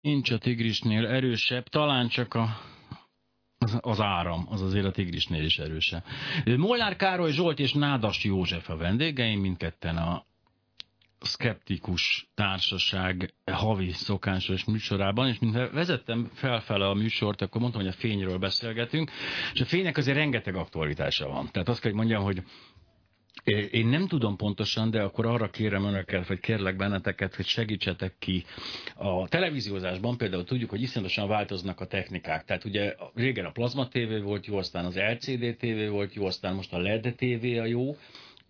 Nincs a tigrisnél erősebb, talán csak a az, az áram, az azért a tigrisnél is erősebb. Molnár Károly Zsolt és Nádas József a vendégeim, mindketten a szkeptikus társaság havi szokásos műsorában, és mint vezettem felfele a műsort, akkor mondtam, hogy a fényről beszélgetünk, és a fénynek azért rengeteg aktualitása van. Tehát azt kell, hogy mondjam, hogy én nem tudom pontosan, de akkor arra kérem önöket, vagy kérlek benneteket, hogy segítsetek ki. A televíziózásban például tudjuk, hogy iszonyatosan változnak a technikák. Tehát ugye régen a plazma TV volt jó, aztán az LCD TV volt jó, aztán most a LED TV a jó.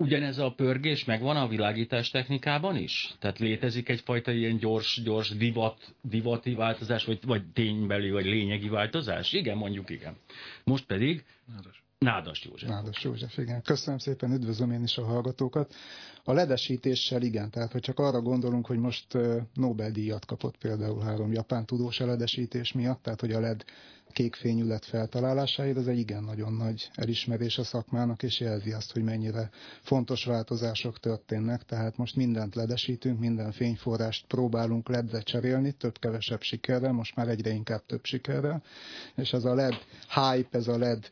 Ugyanez a pörgés megvan a világítás technikában is? Tehát létezik egyfajta ilyen gyors, gyors divat, divati változás, vagy, vagy ténybeli, vagy lényegi változás? Igen, mondjuk igen. Most pedig... Nádas. Nádas József. Nádas József, igen. Köszönöm szépen, üdvözlöm én is a hallgatókat. A ledesítéssel igen, tehát hogy csak arra gondolunk, hogy most Nobel-díjat kapott például három japán tudós a ledesítés miatt, tehát hogy a LED kékfényű lett feltalálásáért, ez egy igen nagyon nagy elismerés a szakmának, és jelzi azt, hogy mennyire fontos változások történnek, tehát most mindent ledesítünk, minden fényforrást próbálunk ledre cserélni, több-kevesebb sikerrel, most már egyre inkább több sikerrel, és ez a LED hype, ez a LED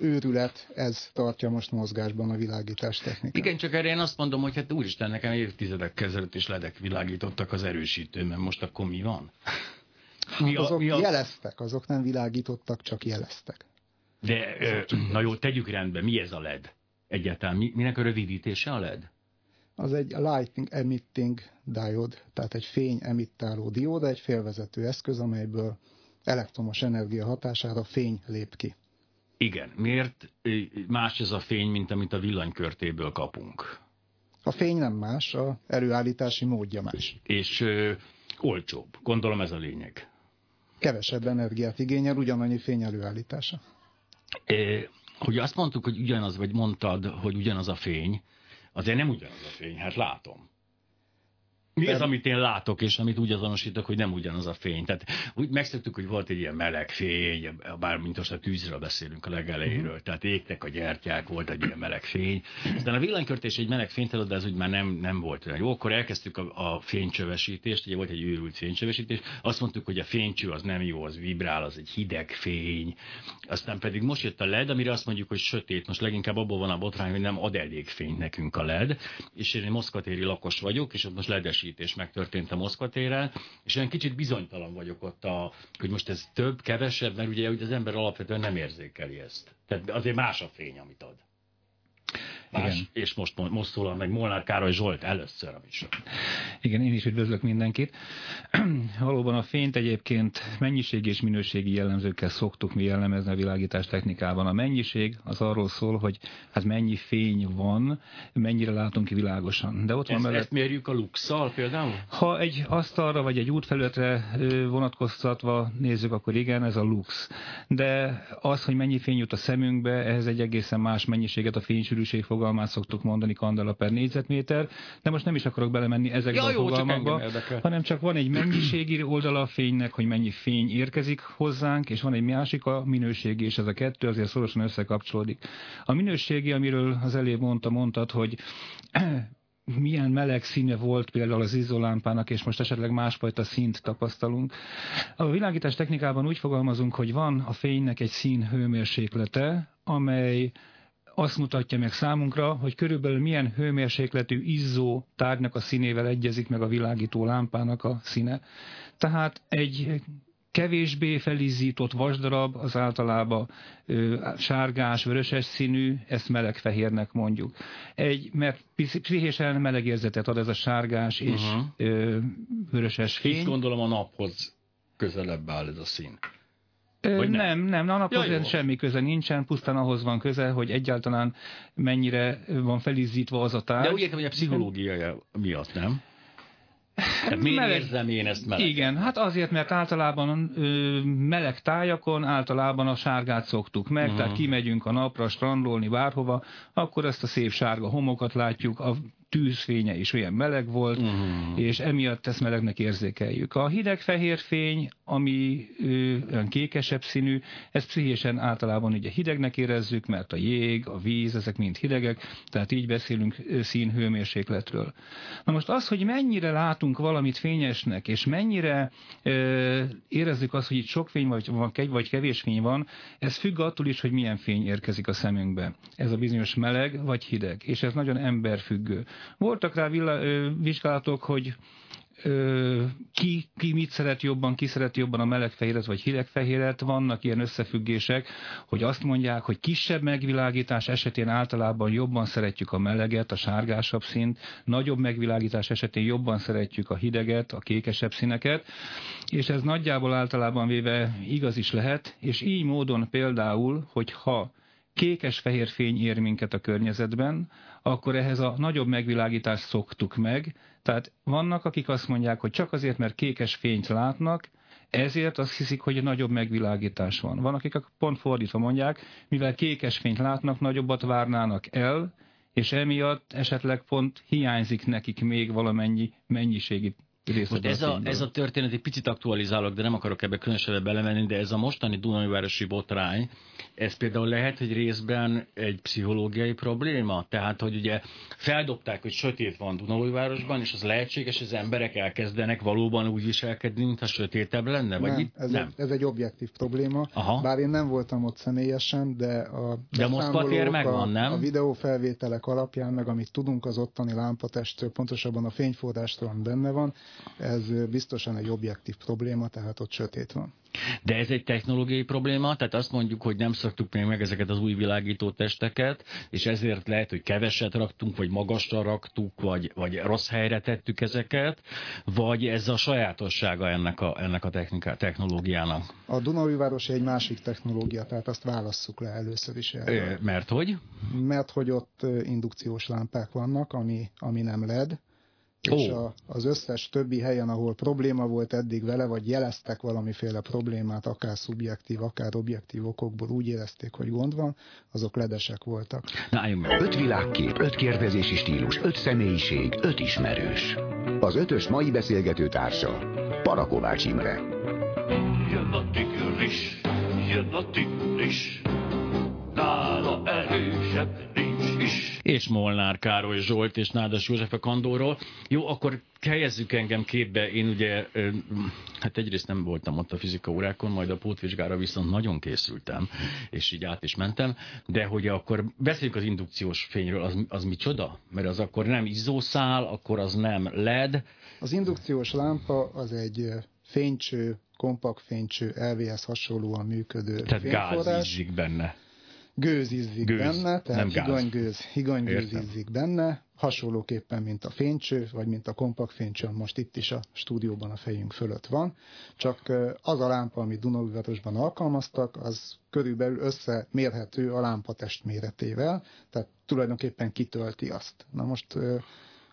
őrület, ez tartja most mozgásban a világítás technikát. Igen, csak erre én azt mondom, hogy hát úristen, nekem évtizedek ezelőtt is ledek világítottak az erősítőben, most akkor mi van? Mi a, azok mi a... jeleztek, azok nem világítottak, csak jeleztek. De, na jó, tegyük rendbe, mi ez a LED? Egyáltalán mi, minek a rövidítése a LED? Az egy lighting emitting diode, tehát egy fény emittáló dióda, egy félvezető eszköz, amelyből elektromos energia hatására fény lép ki. Igen. Miért más ez a fény, mint amit a villanykörtéből kapunk? A fény nem más, a előállítási módja más. És ö, olcsóbb. Gondolom ez a lényeg. Kevesebb energiát igényel, ugyanannyi fény előállítása. É, hogy azt mondtuk, hogy ugyanaz, vagy mondtad, hogy ugyanaz a fény, azért nem ugyanaz a fény, hát látom. Mi az, amit én látok, és amit úgy azonosítok, hogy nem ugyanaz a fény? Tehát úgy megszoktuk, hogy volt egy ilyen meleg fény, bár mint most a tűzről beszélünk a legelejéről, uh-huh. tehát égtek a gyertyák, volt egy ilyen meleg fény. Aztán a villanykörtés egy meleg fény, de ez úgy már nem, nem volt olyan jó. Akkor elkezdtük a, a fénycsövesítést, ugye volt egy őrült fénycsövesítés, azt mondtuk, hogy a fénycső az nem jó, az vibrál, az egy hideg fény. Aztán pedig most jött a LED, amire azt mondjuk, hogy sötét. Most leginkább abból van a botrány, hogy nem ad elég fény nekünk a LED, és én moszkvatéri lakos vagyok, és ott most ledes értékesítés megtörtént a Moszkva téren, és olyan kicsit bizonytalan vagyok ott, a, hogy most ez több, kevesebb, mert ugye az ember alapvetően nem érzékeli ezt. Tehát azért más a fény, amit ad. Más, Igen. és most, most szólal meg Molnár Károly Zsolt először a műsor. Igen, én is üdvözlök mindenkit. Valóban a fényt egyébként mennyiségi és minőségi jellemzőkkel szoktuk mi jellemezni a világítás technikában. A mennyiség az arról szól, hogy hát mennyi fény van, mennyire látunk ki világosan. De ott van ezt, mellett... ezt mérjük a luxal például? Ha egy asztalra vagy egy útfelületre vonatkoztatva nézzük, akkor igen, ez a lux. De az, hogy mennyi fény jut a szemünkbe, ehhez egy egészen más mennyiséget a fénysűrűség fog fogalmát szoktuk mondani kandela per négyzetméter, de most nem is akarok belemenni ezekbe ja, a jó, fogalmakba, csak hanem csak van egy mennyiségi oldala a fénynek, hogy mennyi fény érkezik hozzánk, és van egy másik a minőségi, és ez a kettő azért szorosan összekapcsolódik. A minőségi, amiről az elé mondta, mondtad, hogy milyen meleg színe volt például az izolámpának, és most esetleg másfajta színt tapasztalunk. A világítás technikában úgy fogalmazunk, hogy van a fénynek egy szín hőmérséklete, amely azt mutatja meg számunkra, hogy körülbelül milyen hőmérsékletű izzó tárgynak a színével egyezik meg a világító lámpának a színe. Tehát egy kevésbé felizzított vasdarab az általában ö, sárgás, vöröses színű, ezt melegfehérnek mondjuk. Egy, mert pszichésen meleg érzetet ad ez a sárgás és uh-huh. ö, vöröses fény. Hisz gondolom a naphoz közelebb áll ez a szín. Vagy nem, nem, nem annak ja, semmi köze nincsen, pusztán ahhoz van köze, hogy egyáltalán mennyire van felizzítva az a tárgy. De úgy értem, hogy a pszichológiája miatt, nem? Tehát miért meleg, érzem én ezt meleg? Igen, hát azért, mert általában ö, meleg tájakon általában a sárgát szoktuk meg, uh-huh. tehát kimegyünk a napra strandolni bárhova, akkor ezt a szép sárga homokat látjuk, a tűzfénye is olyan meleg volt, uh-huh. és emiatt ezt melegnek érzékeljük. A hideg-fehér fény, ami olyan kékesebb színű, ezt pszichésen általában ugye hidegnek érezzük, mert a jég, a víz, ezek mind hidegek, tehát így beszélünk színhőmérsékletről. Na most az, hogy mennyire látunk valamit fényesnek, és mennyire ö, érezzük azt, hogy itt sok fény vagy, vagy kevés fény van, ez függ attól is, hogy milyen fény érkezik a szemünkbe. Ez a bizonyos meleg vagy hideg, és ez nagyon emberfüggő. Voltak rá villa, ö, vizsgálatok, hogy ki, ki mit szeret jobban, ki szereti jobban a melegfehéret vagy hidegfehéret. Vannak ilyen összefüggések, hogy azt mondják, hogy kisebb megvilágítás esetén általában jobban szeretjük a meleget, a sárgásabb színt, nagyobb megvilágítás esetén jobban szeretjük a hideget, a kékesebb színeket, és ez nagyjából általában véve igaz is lehet, és így módon például, hogy ha kékes-fehér fény ér minket a környezetben, akkor ehhez a nagyobb megvilágítást szoktuk meg. Tehát vannak, akik azt mondják, hogy csak azért, mert kékes fényt látnak, ezért azt hiszik, hogy nagyobb megvilágítás van. Van, akik pont fordítva mondják, mivel kékes fényt látnak, nagyobbat várnának el, és emiatt esetleg pont hiányzik nekik még valamennyi mennyiségi most ez a, ez a történet egy picit aktualizálok, de nem akarok ebbe különösebben belemenni, de ez a mostani Dunajvárosi botrány, ez például lehet, hogy részben egy pszichológiai probléma? Tehát, hogy ugye feldobták, hogy sötét van Dunajvárosban, és az lehetséges, hogy az emberek elkezdenek valóban úgy viselkedni, mintha sötétebb lenne? Vagy nem, itt? Ez, nem. Egy, ez egy objektív probléma, Aha. bár én nem voltam ott személyesen, de a de tér megvan, nem? A videófelvételek alapján, meg amit tudunk az ottani lámpatestről, pontosabban a fényforrástól benne van, ez biztosan egy objektív probléma, tehát ott sötét van. De ez egy technológiai probléma, tehát azt mondjuk, hogy nem szoktuk még meg ezeket az új világító testeket, és ezért lehet, hogy keveset raktunk, vagy magasra raktuk, vagy, vagy rossz helyre tettük ezeket, vagy ez a sajátossága ennek a, ennek a technika, technológiának? A Dunaújváros egy másik technológia, tehát azt válasszuk le először is. Erről. Mert hogy? Mert hogy ott indukciós lámpák vannak, ami, ami nem LED, és a, az összes többi helyen, ahol probléma volt eddig vele, vagy jeleztek valamiféle problémát, akár szubjektív, akár objektív okokból úgy érezték, hogy gond van, azok ledesek voltak. Na, öt világkép, öt kérdezési stílus, öt személyiség, öt ismerős. Az ötös mai beszélgető társa, Parakovács Imre. Jön a tigris, jön a tigris, nála erősebb és Molnár Károly Zsolt és Nádas József a Kandóról. Jó, akkor helyezzük engem képbe. Én ugye, hát egyrészt nem voltam ott a fizika órákon, majd a pótvizsgára viszont nagyon készültem, és így át is mentem, de hogy akkor beszéljük az indukciós fényről, az, az micsoda? Mert az akkor nem izzószál, akkor az nem LED. Az indukciós lámpa az egy fénycső, kompakt fénycső, LVS hasonlóan működő Tehát gáz benne gőz izzik gőz, benne, tehát higanygőz, higanygőz izzik benne, hasonlóképpen, mint a fénycső, vagy mint a kompakt fénycső, most itt is a stúdióban a fejünk fölött van, csak az a lámpa, amit Dunaújvárosban alkalmaztak, az körülbelül összemérhető a lámpatest méretével, tehát tulajdonképpen kitölti azt. Na most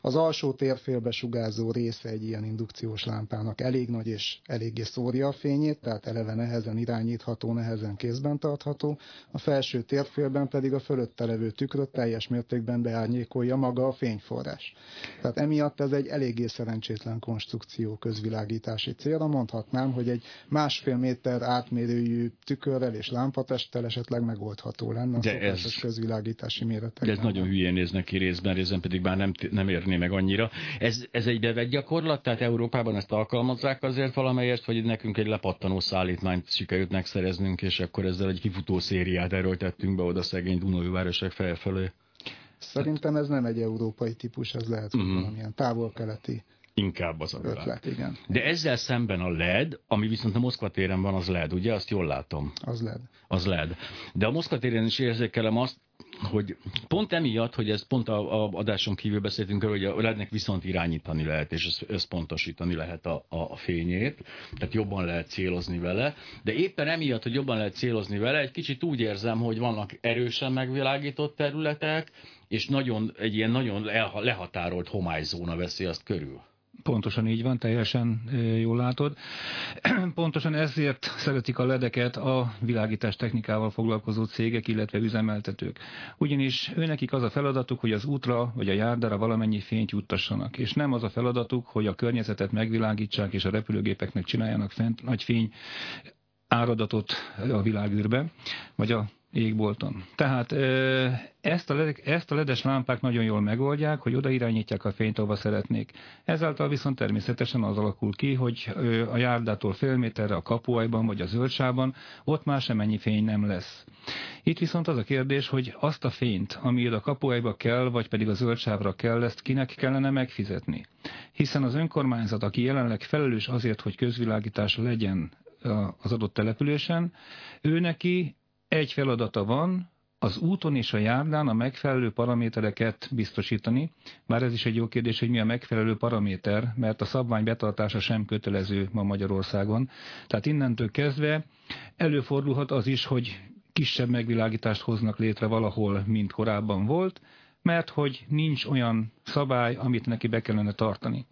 az alsó térfélbe sugárzó része egy ilyen indukciós lámpának elég nagy és eléggé szórja a fényét, tehát eleve nehezen irányítható, nehezen kézben tartható, a felső térfélben pedig a fölötte levő tükröt teljes mértékben beárnyékolja maga a fényforrás. Tehát emiatt ez egy eléggé szerencsétlen konstrukció közvilágítási célra. Mondhatnám, hogy egy másfél méter átmérőjű tükörrel és lámpatesttel esetleg megoldható lenne a de ez, közvilágítási méretek. De ez nagyon hülyén néz neki részben, részben pedig már nem, nem ér érni meg annyira. Ez, ez egy bevett gyakorlat, tehát Európában ezt alkalmazzák azért valamelyest, vagy nekünk egy lepattanó szállítmányt sikerült megszereznünk, és akkor ezzel egy kifutó szériát erőltettünk be oda szegény Dunajvárosok felfelé. Szerintem ez nem egy európai típus, ez lehet, hogy uh-huh. valamilyen távol-keleti Inkább az a ötlet, igen. De ezzel szemben a LED, ami viszont a Moszkva téren van, az LED, ugye? Azt jól látom. Az LED. Az LED. De a Moszkva téren is érzékelem azt, hogy pont emiatt, hogy ez pont a, a adáson kívül beszéltünk arról, hogy a lednek viszont irányítani lehet, és összpontosítani lehet a, a fényét, tehát jobban lehet célozni vele, de éppen emiatt, hogy jobban lehet célozni vele, egy kicsit úgy érzem, hogy vannak erősen megvilágított területek, és nagyon, egy ilyen nagyon lehatárolt homályzóna veszi azt körül. Pontosan így van, teljesen jól látod. Pontosan ezért szeretik a ledeket a világítás technikával foglalkozó cégek, illetve üzemeltetők. Ugyanis őnekik az a feladatuk, hogy az útra vagy a járdára valamennyi fényt juttassanak, és nem az a feladatuk, hogy a környezetet megvilágítsák és a repülőgépeknek csináljanak fent nagy fény áradatot a világűrbe, vagy a égbolton. Tehát ezt a, led, ezt a ledes lámpák nagyon jól megoldják, hogy oda irányítják a fényt, ahova szeretnék. Ezáltal viszont természetesen az alakul ki, hogy a járdától fél méterre a kapuajban vagy a zöldsában ott már semennyi fény nem lesz. Itt viszont az a kérdés, hogy azt a fényt, ami a kapuajba kell, vagy pedig a zöldsávra kell, ezt kinek kellene megfizetni. Hiszen az önkormányzat, aki jelenleg felelős azért, hogy közvilágítás legyen az adott településen, ő neki egy feladata van, az úton és a járdán a megfelelő paramétereket biztosítani, bár ez is egy jó kérdés, hogy mi a megfelelő paraméter, mert a szabvány betartása sem kötelező ma Magyarországon. Tehát innentől kezdve előfordulhat az is, hogy kisebb megvilágítást hoznak létre valahol, mint korábban volt, mert hogy nincs olyan szabály, amit neki be kellene tartani.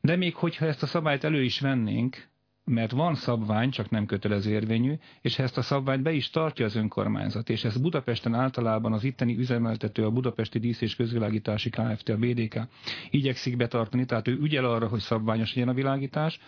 De még hogyha ezt a szabályt elő is vennénk, mert van szabvány, csak nem kötelező érvényű, és ezt a szabványt be is tartja az önkormányzat, és ez Budapesten általában az itteni üzemeltető, a Budapesti Dísz és Közvilágítási Kft., a BDK igyekszik betartani, tehát ő ügyel arra, hogy szabványos legyen a világítás,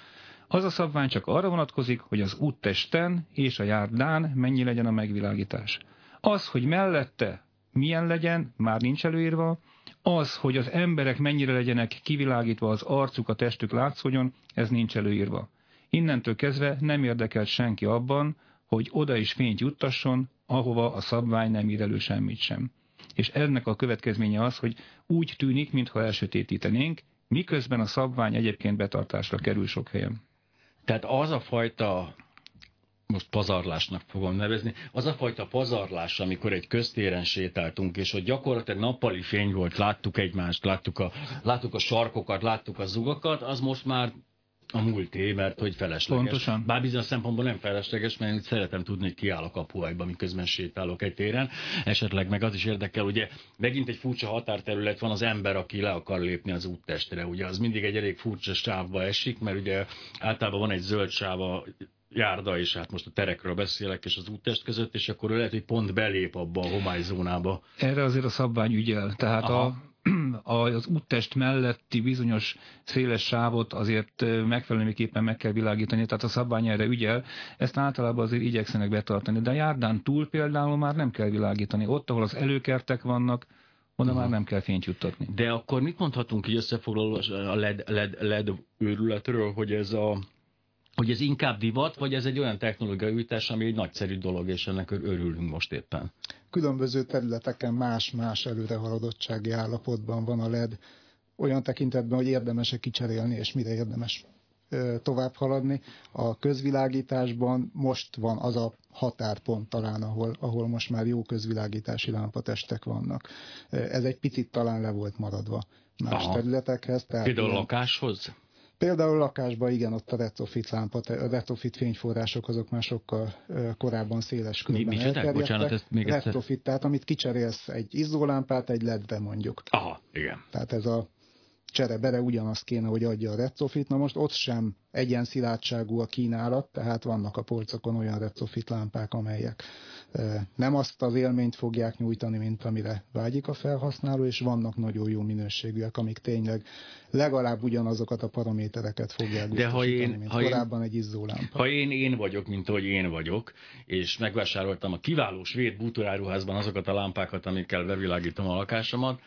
az a szabvány csak arra vonatkozik, hogy az úttesten és a járdán mennyi legyen a megvilágítás. Az, hogy mellette milyen legyen, már nincs előírva, az, hogy az emberek mennyire legyenek kivilágítva az arcuk, a testük látszódjon, ez nincs előírva. Innentől kezdve nem érdekelt senki abban, hogy oda is fényt juttasson, ahova a szabvány nem ír elő semmit sem. És ennek a következménye az, hogy úgy tűnik, mintha elsötétítenénk, miközben a szabvány egyébként betartásra kerül sok helyen. Tehát az a fajta most pazarlásnak fogom nevezni, az a fajta pazarlás, amikor egy köztéren sétáltunk, és hogy gyakorlatilag nappali fény volt, láttuk egymást, láttuk a, láttuk a sarkokat, láttuk a zugakat, az most már a múlté, mert hogy felesleges. Pontosan. Bár bizonyos szempontból nem felesleges, mert szeretem tudni, hogy kiáll a kapuajba, miközben sétálok egy téren. Esetleg meg az is érdekel, ugye megint egy furcsa határterület van az ember, aki le akar lépni az úttestre. Ugye az mindig egy elég furcsa sávba esik, mert ugye általában van egy zöld sáv a járda, és hát most a terekről beszélek, és az úttest között, és akkor lehet, hogy pont belép abba a homályzónába. Erre azért a szabvány ügyel. Tehát Aha. a az úttest melletti bizonyos széles sávot azért megfelelőképpen meg kell világítani, tehát a szabvány erre ügyel, ezt általában azért igyekszenek betartani, de a járdán túl például már nem kell világítani. Ott, ahol az előkertek vannak, oda már nem kell fényt juttatni. De akkor mit mondhatunk így összefoglaló a LED, LED, LED őrületről, hogy ez a hogy ez inkább divat, vagy ez egy olyan technológiai újítás, ami egy nagyszerű dolog, és ennek örülünk most éppen? Különböző területeken más-más előrehaladottsági állapotban van a LED, olyan tekintetben, hogy érdemes-e kicserélni, és mire érdemes tovább haladni. A közvilágításban most van az a határpont talán, ahol, ahol most már jó közvilágítási lámpatestek vannak. Ez egy picit talán le volt maradva más Aha. területekhez. Tehát Például a lakáshoz? Például lakásban igen, ott a retrofit lámpa, a retrofit fényforrások azok már sokkal korábban széles körben Mi, Bocsánat, ezt még Retrofit, tehát amit kicserélsz egy izzólámpát egy ledbe mondjuk. Aha, igen. Tehát ez a csere bere ugyanazt kéne, hogy adja a retrofit. Na most ott sem egyen szilárdságú a kínálat, tehát vannak a polcokon olyan retrofit lámpák, amelyek nem azt az élményt fogják nyújtani, mint amire vágyik a felhasználó, és vannak nagyon jó minőségűek, amik tényleg legalább ugyanazokat a paramétereket fogják De ha én, mint ha korábban én, egy izzólámpa. Ha én én vagyok, mint ahogy én vagyok, és megvásároltam a kiváló svéd bútoráruházban azokat a lámpákat, amikkel bevilágítom a lakásomat,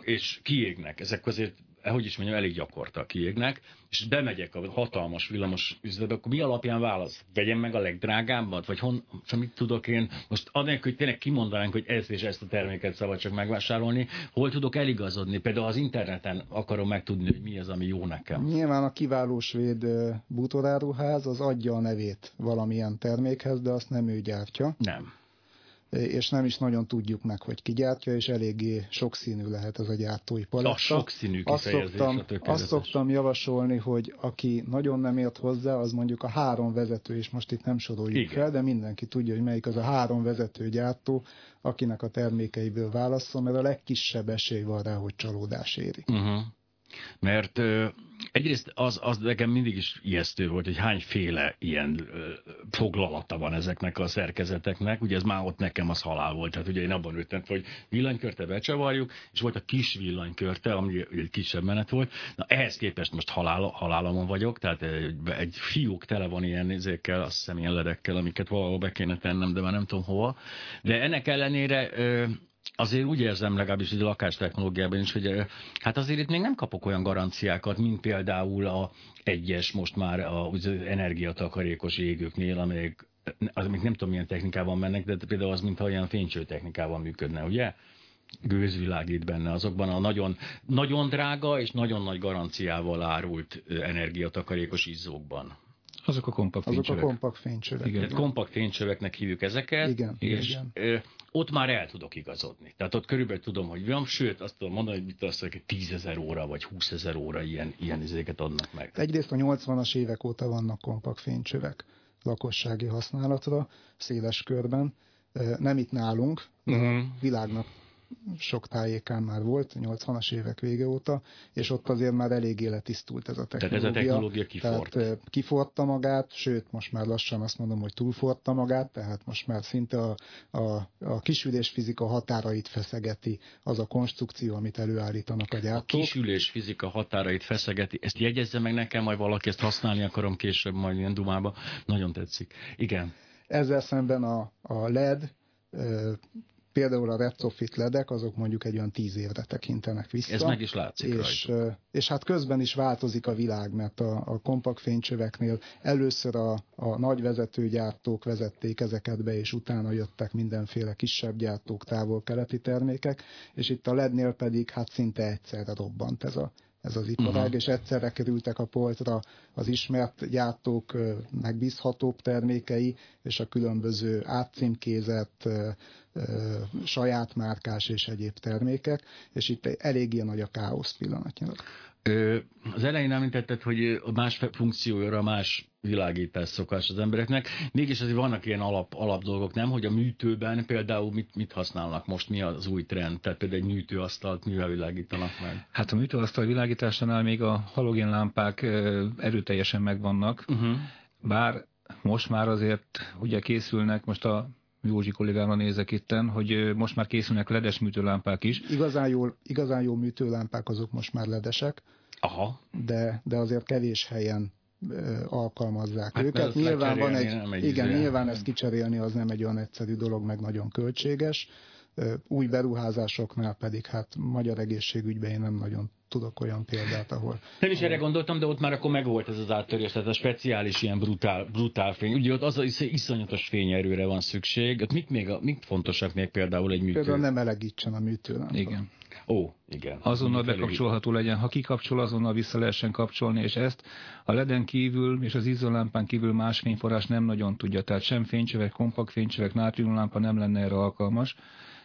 és kiégnek. Ezek azért hogy is mondjam, elég gyakorta kiégnek, és bemegyek a hatalmas villamos üzletbe, akkor mi alapján válasz? Vegyem meg a legdrágábbat? Vagy hon, szóval mit tudok én? Most anélkül, hogy tényleg kimondanánk, hogy ezt és ezt a terméket szabad csak megvásárolni, hol tudok eligazodni? Például az interneten akarom megtudni, hogy mi az, ami jó nekem. Nyilván a kiváló svéd bútoráruház az adja a nevét valamilyen termékhez, de azt nem ő gyártja. Nem és nem is nagyon tudjuk meg, hogy ki gyártja, és eléggé sokszínű lehet ez a gyártói paletta. A sokszínű azt szoktam, azt szoktam javasolni, hogy aki nagyon nem ért hozzá, az mondjuk a három vezető, és most itt nem soroljuk Igen. fel, de mindenki tudja, hogy melyik az a három vezető gyártó, akinek a termékeiből válaszol, mert a legkisebb esély van rá, hogy csalódás éri. Uh-huh. Mert egyrészt az, az nekem mindig is ijesztő volt, hogy hányféle ilyen foglalata van ezeknek a szerkezeteknek. Ugye ez már ott nekem az halál volt. Tehát ugye én abban ültem, hogy villanykörte becsavarjuk, és volt a kis villanykörte, ami egy kisebb menet volt. Na ehhez képest most halál, halálamon vagyok, tehát egy, egy fiúk tele van ilyen nézékkel, azt hiszem ilyen ledekkel, amiket valahol be kéne tennem, de már nem tudom hova. De ennek ellenére azért úgy érzem legalábbis egy lakástechnológiában is, hogy hát azért itt még nem kapok olyan garanciákat, mint például a egyes most már az energiatakarékos égőknél, amelyek az még nem tudom milyen technikában mennek, de például az, mintha olyan fénycső technikában működne, ugye? gőzvilágít benne, azokban a nagyon, nagyon drága és nagyon nagy garanciával árult energiatakarékos izzókban. Azok a kompakt Azok fénycsövek. a kompakt fénycsövek. Igen. Tehát kompakt fénycsöveknek hívjuk ezeket. Igen, és igen. ott már el tudok igazodni. Tehát ott körülbelül tudom, hogy van, sőt, azt tudom mondani, hogy mit azt hogy 10 ezer óra vagy 20 ezer óra ilyen, ilyen izéket adnak meg. Egyrészt a 80-as évek óta vannak kompakt fénycsövek lakossági használatra, széles körben. Nem itt nálunk, uh-huh. világnak sok tájékán már volt, 80-as évek vége óta, és ott azért már eléggé letisztult ez a technológia. Tehát ez a technológia kifort. Tehát kiforta magát, sőt, most már lassan azt mondom, hogy túlforta magát, tehát most már szinte a, a, a kisülés fizika határait feszegeti az a konstrukció, amit előállítanak a gyártók. A kisülés fizika határait feszegeti, ezt jegyezze meg nekem, majd valaki ezt használni akarom később, majd ilyen dumába. Nagyon tetszik. Igen. Ezzel szemben a, a LED például a retrofit ledek, azok mondjuk egy olyan tíz évre tekintenek vissza. Ez meg is látszik és, és hát közben is változik a világ, mert a, a kompakt fénycsöveknél először a, a nagy vezetőgyártók vezették ezeket be, és utána jöttek mindenféle kisebb gyártók, távol-keleti termékek, és itt a lednél pedig hát szinte egyszerre robbant ez a, ez az iparág, uh-huh. és egyszerre kerültek a poltra az ismert gyártók megbízhatóbb termékei, és a különböző átcímkézett saját márkás és egyéb termékek, és itt eléggé nagy a káosz pillanatnyilag. Az elején említetted, hogy más funkcióra más világítás szokás az embereknek. Mégis azért vannak ilyen alap, alap dolgok, nem? Hogy a műtőben például mit, mit használnak most, mi az új trend? Tehát például egy műtőasztalt mivel világítanak meg? Hát a műtőasztal világításánál még a halogénlámpák erőteljesen megvannak, uh-huh. bár most már azért ugye készülnek, most a Józsi kollégámra nézek itten, hogy most már készülnek ledes műtőlámpák is. Igazán jó, igazán jó műtőlámpák azok most már ledesek, Aha. De, de azért kevés helyen alkalmazzák hát, őket. Nyilván van egy, egy igen, izé. nyilván ezt kicserélni az nem egy olyan egyszerű dolog, meg nagyon költséges. Új beruházásoknál pedig hát magyar egészségügyben én nem nagyon tudok olyan példát, ahol... Nem is erre gondoltam, de ott már akkor megvolt ez az áttörés, tehát a speciális ilyen brutál, brutál fény. Ugye ott az az iszonyatos fényerőre van szükség. Ott mit, még, mit fontosak még például egy műtő? Például nem elegítsen a műtőlámpa. Igen. Ó, igen. Azonnal bekapcsolható legyen. Ha kikapcsol, azonnal vissza lehessen kapcsolni, és ezt a leden kívül és az izzólámpán kívül más fényforrás nem nagyon tudja. Tehát sem fénycsövek, kompakt fénycsövek, nátriumlámpa nem lenne erre alkalmas.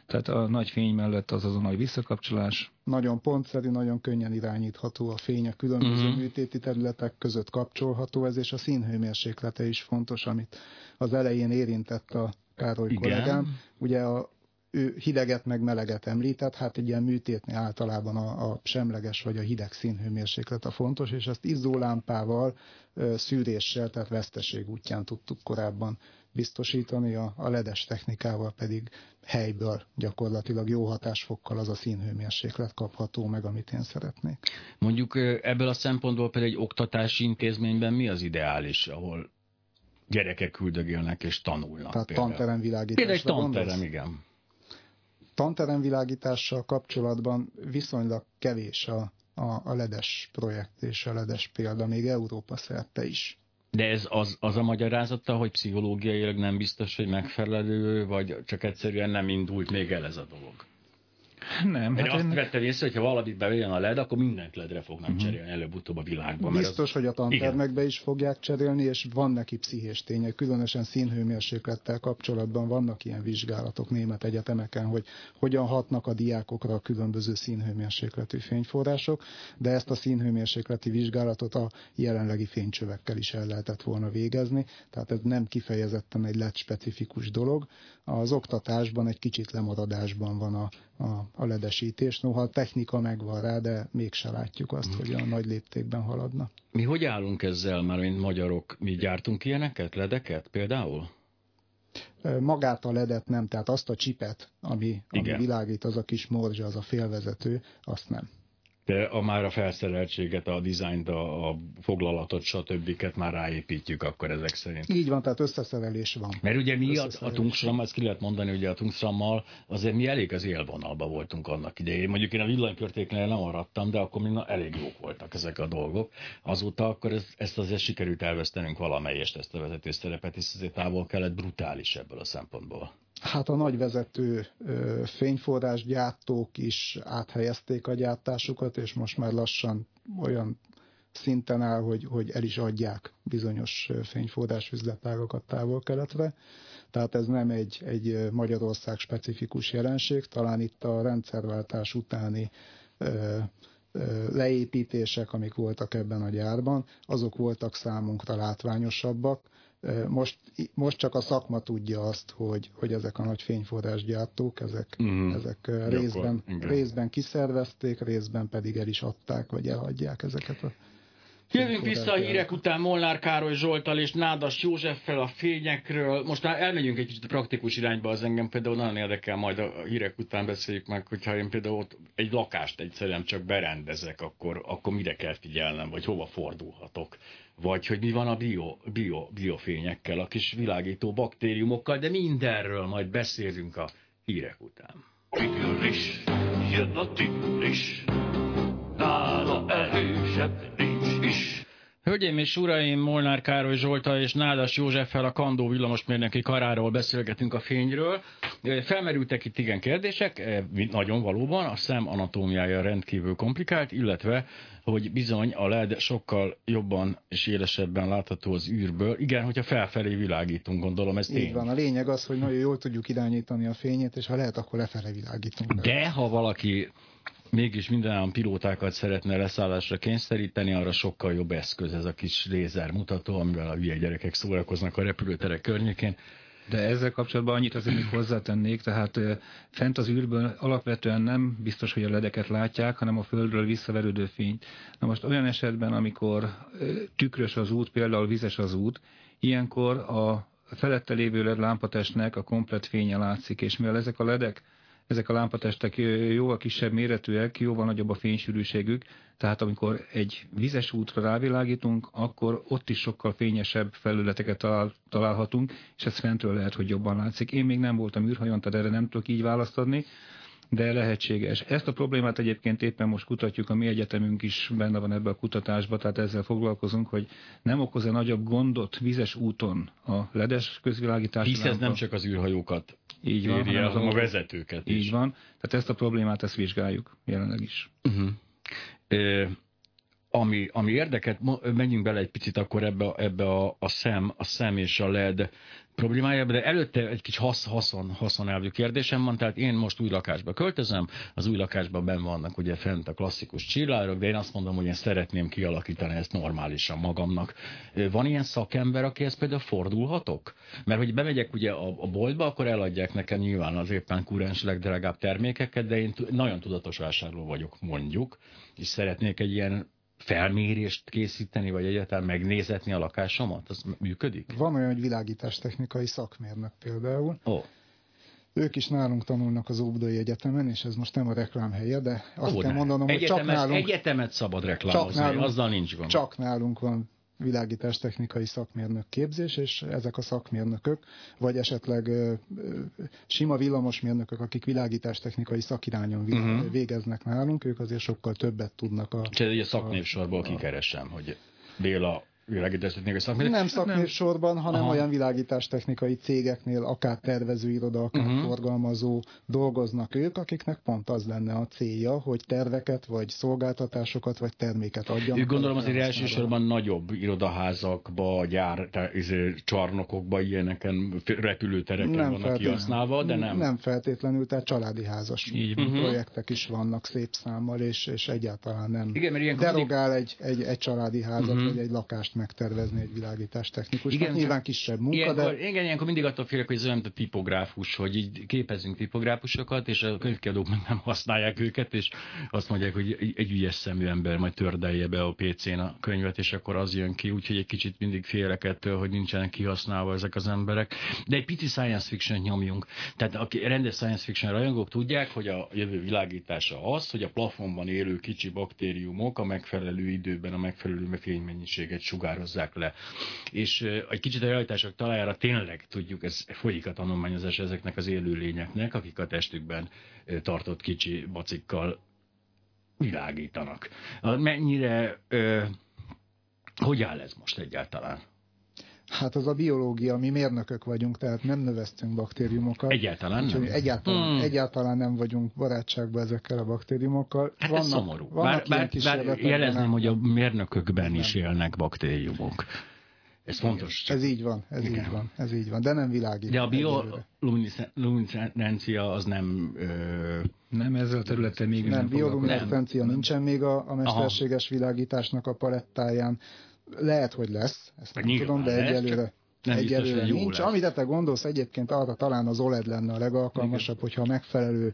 Tehát a nagy fény mellett az azonnal visszakapcsolás. Nagyon pontszerű, nagyon könnyen irányítható a fény a különböző uh-huh. műtéti területek között kapcsolható ez, és a színhőmérséklete is fontos, amit az elején érintett a Károly Igen. kollégám. Ugye a ő hideget meg meleget említett, hát egy ilyen műtétnél általában a, a semleges vagy a hideg színhőmérséklet a fontos, és ezt izzólámpával, szűréssel, tehát veszteség útján tudtuk korábban biztosítani, a, a ledes technikával pedig helyből gyakorlatilag jó hatásfokkal az a színhőmérséklet kapható meg, amit én szeretnék. Mondjuk ebből a szempontból például egy oktatási intézményben mi az ideális, ahol gyerekek küldögélnek és tanulnak? Tehát tanteremvilágításra Például egy tanterem, gondolsz? igen tanteremvilágítással kapcsolatban viszonylag kevés a, a, a ledes projekt és a ledes példa, még Európa szerte is. De ez az, az a magyarázata, hogy pszichológiailag nem biztos, hogy megfelelő, vagy csak egyszerűen nem indult még el ez a dolog? Nem. Hát azt én... vettem észre, hogy ha valamit bejön a LED, akkor mindent ledre fognak uh-huh. cserélni előbb-utóbb a világban. Biztos, az... hogy a tantermekbe is fogják cserélni, és van neki pszichés tények, különösen színhőmérséklettel kapcsolatban vannak ilyen vizsgálatok német egyetemeken, hogy hogyan hatnak a diákokra a különböző színhőmérsékletű fényforrások, de ezt a színhőmérsékleti vizsgálatot a jelenlegi fénycsövekkel is el lehetett volna végezni, tehát ez nem kifejezetten egy LED specifikus dolog. Az oktatásban egy kicsit lemaradásban van a, a, a ledesítés. Noha a technika megvan rá, de mégse látjuk azt, hogy a nagy léptékben haladna. Mi hogy állunk ezzel, már mint magyarok? Mi gyártunk ilyeneket, ledeket például? Magát a ledet nem, tehát azt a csipet, ami, ami világít, az a kis morzsa, az a félvezető, azt nem de a már a felszereltséget, a dizájnt, a, a foglalatot, stb. már ráépítjük akkor ezek szerint. Így van, tehát összeszerelés van. Mert ugye mi a, a tungstram, ezt ki lehet mondani, hogy a tungstrammal azért mi elég az élvonalban voltunk annak idején. Mondjuk én a villanykörtéknél nem maradtam, de akkor még na, elég jók voltak ezek a dolgok. Azóta akkor ez, ezt azért sikerült elvesztenünk valamelyest ezt a vezető szerepet, és azért távol kellett brutális ebből a szempontból. Hát a nagy vezető fényforrásgyártók is áthelyezték a gyártásukat, és most már lassan olyan szinten áll, hogy, hogy el is adják bizonyos fényforrás üzletágokat távol-keletre. Tehát ez nem egy, egy Magyarország specifikus jelenség, talán itt a rendszerváltás utáni ö, leépítések, amik voltak ebben a gyárban, azok voltak számunkra látványosabbak, most, most csak a szakma tudja azt, hogy, hogy ezek a nagy fényforrásgyártók, ezek, mm. ezek részben, részben kiszervezték, részben pedig el is adták, vagy eladják ezeket a Jövünk vissza a hírek után Molnár Károly Zsoltal és Nádas Józseffel a fényekről. Most már elmegyünk egy kicsit a praktikus irányba, az engem például nagyon érdekel, majd a hírek után beszéljük meg, hogyha én például ott egy lakást egyszerűen csak berendezek, akkor, akkor mire kell figyelnem, vagy hova fordulhatok. Vagy hogy mi van a bio, bio, biofényekkel, a kis világító baktériumokkal, de mindenről majd beszélünk a hírek után. Tigris, jön a tigris, nála erősebb. Hölgyeim és uraim, Molnár Károly Zsolta és Nádas Józseffel a Kandó villamosmérnöki karáról beszélgetünk a fényről. Felmerültek itt igen kérdések, nagyon valóban, a szem anatómiája rendkívül komplikált, illetve hogy bizony a LED sokkal jobban és élesebben látható az űrből. Igen, hogyha felfelé világítunk, gondolom, ez tény. Így van, a lényeg az, hogy nagyon jól tudjuk irányítani a fényét, és ha lehet, akkor lefelé világítunk. De ha valaki mégis minden pilótákat szeretne leszállásra kényszeríteni, arra sokkal jobb eszköz ez a kis lézermutató, amivel a hülye gyerekek szórakoznak a repülőterek környékén. De ezzel kapcsolatban annyit azért még hozzátennék, tehát fent az űrből alapvetően nem biztos, hogy a ledeket látják, hanem a földről visszaverődő fényt. Na most olyan esetben, amikor tükrös az út, például vizes az út, ilyenkor a felette lévő LED lámpatestnek a komplet fénye látszik, és mivel ezek a ledek ezek a lámpatestek jóval kisebb méretűek, jóval nagyobb a fénysűrűségük, tehát amikor egy vizes útra rávilágítunk, akkor ott is sokkal fényesebb felületeket talál, találhatunk, és ez fentről lehet, hogy jobban látszik. Én még nem voltam űrhajón, tehát erre nem tudok így választani, de lehetséges. Ezt a problémát egyébként éppen most kutatjuk, a mi egyetemünk is benne van ebbe a kutatásba, tehát ezzel foglalkozunk, hogy nem okoz-e nagyobb gondot vizes úton a ledes közvilágítás. Hisz ez nem csak az űrhajókat így van, éri el, hanem a vezetőket így is. Így van, tehát ezt a problémát ezt vizsgáljuk jelenleg is. Uh-huh. Ami, ami érdeket, menjünk bele egy picit akkor ebbe, ebbe a, a szem, a szem és a led problémájába, de előtte egy kis hasz, haszon, haszonelvű kérdésem van, tehát én most új lakásba költözöm, az új lakásban benn vannak ugye fent a klasszikus csillárok, de én azt mondom, hogy én szeretném kialakítani ezt normálisan magamnak. Van ilyen szakember, akihez például fordulhatok? Mert hogy bemegyek ugye a, a boltba, akkor eladják nekem nyilván az éppen kurens legdrágább termékeket, de én nagyon tudatos vásárló vagyok, mondjuk, és szeretnék egy ilyen felmérést készíteni, vagy egyáltalán megnézetni a lakásomat? Az működik? Van olyan, hogy világítástechnikai szakmérnök például. Oh. Ők is nálunk tanulnak az Óbudai Egyetemen, és ez most nem a reklám helye, de azt Ó, kell mondanom, hogy csak nálunk... Egyetemet szabad reklámozni, csak nálunk, azzal nincs gond. Csak nálunk van világítástechnikai szakmérnök képzés, és ezek a szakmérnökök, vagy esetleg sima villamosmérnökök, akik világítástechnikai szakirányon uh-huh. végeznek nálunk, ők azért sokkal többet tudnak a... És egy a szaknévsorból kikeresem, hogy Béla világítástechnikai szakmérnök? Nem szakmérsorban, hanem Aha. olyan világítástechnikai cégeknél, akár tervezőiroda, akár uh-huh. forgalmazó dolgoznak ők, akiknek pont az lenne a célja, hogy terveket, vagy szolgáltatásokat, vagy terméket adjanak. Ők gondolom azért elsősorban nagyobb irodaházakba, gyár, izé, csarnokokba, ilyeneken, repülőtereken nem vannak kihasználva, de nem. Nem feltétlenül, tehát családi házas Így. projektek is vannak szép számmal, és, és egyáltalán nem Igen, mert derogál egy, egy, egy családi házat, uh-huh. vagy egy lakást megtervezni egy világítás technikus. Igen, nyilván kisebb munka, ilyenkor, de... Igen, ilyenkor mindig attól félek, hogy ez olyan, a tipográfus, hogy így képezünk tipográfusokat, és a könyvkiadók meg nem használják őket, és azt mondják, hogy egy ügyes szemű ember majd tördelje be a PC-n a könyvet, és akkor az jön ki, úgyhogy egy kicsit mindig félek ettől, hogy nincsenek kihasználva ezek az emberek. De egy pici science fiction nyomjunk. Tehát a rendes science fiction rajongók tudják, hogy a jövő világítása az, hogy a plafonban élő kicsi baktériumok a megfelelő időben a megfelelő fénymennyiséget sugározzák le. És egy kicsit a realitások talajára tényleg tudjuk, ez folyik a tanulmányozás ezeknek az élőlényeknek, akik a testükben tartott kicsi bacikkal világítanak. Mennyire, ö, hogy áll ez most egyáltalán? Hát az a biológia, mi mérnökök vagyunk, tehát nem növeztünk baktériumokat. Egyáltalán nem? Egyáltalán, hmm. egyáltalán nem vagyunk barátságban ezekkel a baktériumokkal. Hát vannak, ez szomorú. Vannak bár, bár, bár jelezném, nem, hogy a mérnökökben nem. is élnek baktériumok. Ez fontos. Csak. Ez így van, ez Igen. így van, ez így van, de nem világít. De a bioluminescencia az nem... Ö... Nem ezzel a területen még nem. Nem, bioluminescencia nincsen még a, a mesterséges Aha. világításnak a palettáján. Lehet, hogy lesz, ezt nem tudom, de egyelőre, nem Egyelőre biztos, hogy nincs. Lesz. Amit te gondolsz, egyébként arra talán az OLED lenne a legalkalmasabb, Igen. hogyha megfelelő,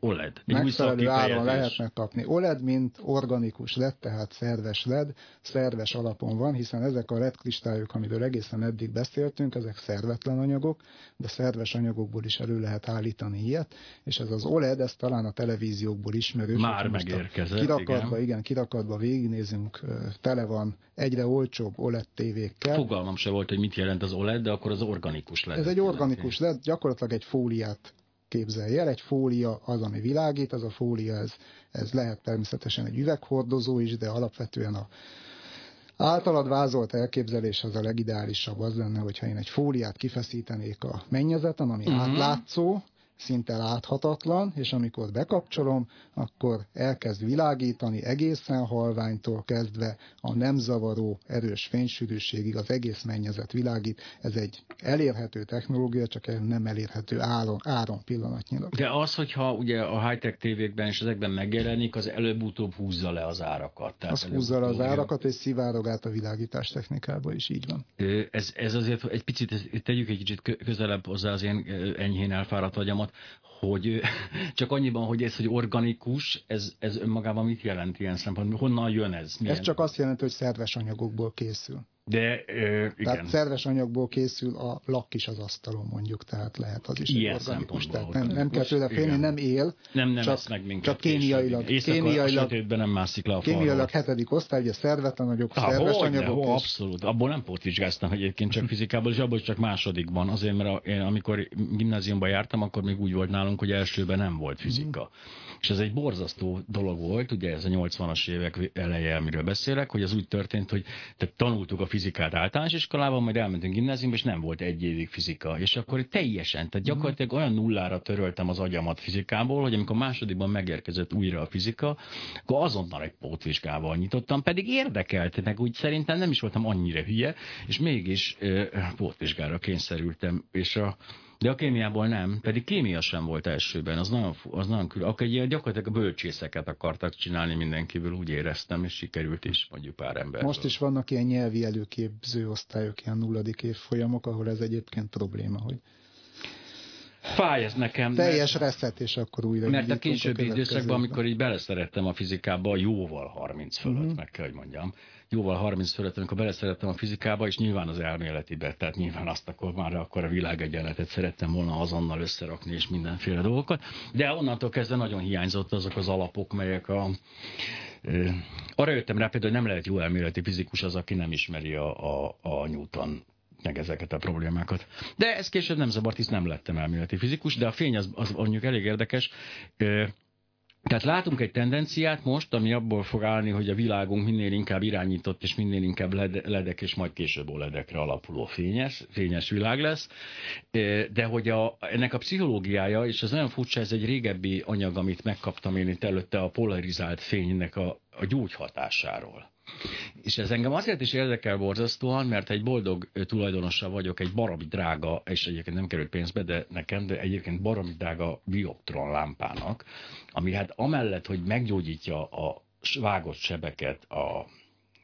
OLED. megfelelő áron lehetne kapni. OLED, mint organikus LED, tehát szerves LED, szerves alapon van, hiszen ezek a LED kristályok, amiről egészen eddig beszéltünk, ezek szervetlen anyagok, de szerves anyagokból is elő lehet állítani ilyet, és ez az OLED, ez talán a televíziókból ismerős. Már megérkezett, kirakatba, igen. igen, kirakatba végignézünk, tele van egyre olcsóbb OLED tévékkel. Fogalmam se volt, hogy mit jelent az OLED, de akkor az organikus LED. Ez egy organikus LED, gyakorlatilag egy fóliát képzelj el. Egy fólia az, ami világít, az a fólia, ez, ez lehet természetesen egy üveghordozó is, de alapvetően a általad vázolt elképzelés az a legideálisabb az lenne, hogyha én egy fóliát kifeszítenék a mennyezeten, ami uh-huh. átlátszó, szinte láthatatlan, és amikor bekapcsolom, akkor elkezd világítani egészen halványtól kezdve a nem zavaró erős fénysűrűségig az egész mennyezet világít. Ez egy elérhető technológia, csak nem elérhető áron, áron pillanatnyilag. De az, hogyha ugye a high-tech tévékben és ezekben megjelenik, az előbb-utóbb húzza le az árakat. Tehát az húzza le az árakat, és szivárog át a világítás technikába is, így van. Ez, ez azért egy picit, tegyük egy kicsit közelebb hozzá az én enyhén elfáradt agyamat, hogy csak annyiban, hogy ez, hogy organikus, ez, ez önmagában mit jelent ilyen szempontból? Honnan jön ez? Milyen? Ez csak azt jelenti, hogy szerves anyagokból készül. De, ö, igen. Tehát szerves anyagból készül a lak is az asztalon mondjuk, tehát lehet az is Ilyen egy organikus. Tehát nem, nem kell tőle félni, nem él. Nem, nem csak, meg minket. Csak kémiailag. kémiailag a nem mászik le a Kémiailag hetedik osztály, ugye szervetlen anyagok, ah, szerves hogy anyagok. És... Abszolút. Abból nem pótvizsgáztam egyébként csak fizikából, és abból csak másodikban. Azért, mert a, én, amikor gimnáziumban jártam, akkor még úgy volt nálunk, hogy elsőben nem volt fizika. Mm. És ez egy borzasztó dolog volt, ugye ez a 80-as évek eleje, amiről beszélek, hogy az úgy történt, hogy tehát tanultuk a fizikát általános iskolában, majd elmentünk gimnáziumba, és nem volt egy évig fizika. És akkor teljesen, tehát gyakorlatilag olyan nullára töröltem az agyamat fizikából, hogy amikor másodikban megérkezett újra a fizika, akkor azonnal egy pótvizsgával nyitottam, pedig érdekelt, meg úgy szerintem nem is voltam annyira hülye, és mégis ö, pótvizsgára kényszerültem, és a de a kémiából nem, pedig kémia sem volt elsőben, az nagyon, az nagyon külön. Akkor egy gyakorlatilag a bölcsészeket akartak csinálni mindenkívül, úgy éreztem, és sikerült is mondjuk pár ember. Most is vannak ilyen nyelvi előképző osztályok, ilyen nulladik évfolyamok, ahol ez egyébként probléma, hogy Fáj ez nekem. Teljes mert, reszet, és akkor újra. Mert a későbbi időszakban, amikor így beleszerettem a fizikába, jóval 30 fölött, uh-huh. meg kell, hogy mondjam, jóval 30 fölött, amikor beleszerettem a fizikába, és nyilván az elméletibe, tehát nyilván azt akkor már akkor a világegyenletet szerettem volna azonnal összerakni, és mindenféle dolgokat. De onnantól kezdve nagyon hiányzott azok az alapok, melyek a arra jöttem rá például, hogy nem lehet jó elméleti fizikus az, aki nem ismeri a, a, a Newton meg ezeket a problémákat. De ez később nem zavart, hisz nem lettem elméleti fizikus, de a fény az, az mondjuk elég érdekes. Tehát látunk egy tendenciát most, ami abból fog állni, hogy a világunk minél inkább irányított, és minél inkább led, ledek, és majd később ledekre alapuló fényes, fényes világ lesz. De hogy a, ennek a pszichológiája, és ez nagyon furcsa, ez egy régebbi anyag, amit megkaptam én itt előtte a polarizált fénynek a, a gyógyhatásáról. És ez engem azért is érdekel borzasztóan, mert egy boldog tulajdonosa vagyok egy baromi drága, és egyébként nem került pénzbe, de nekem, de egyébként baromi drága bioptron lámpának, ami hát amellett, hogy meggyógyítja a vágott sebeket, a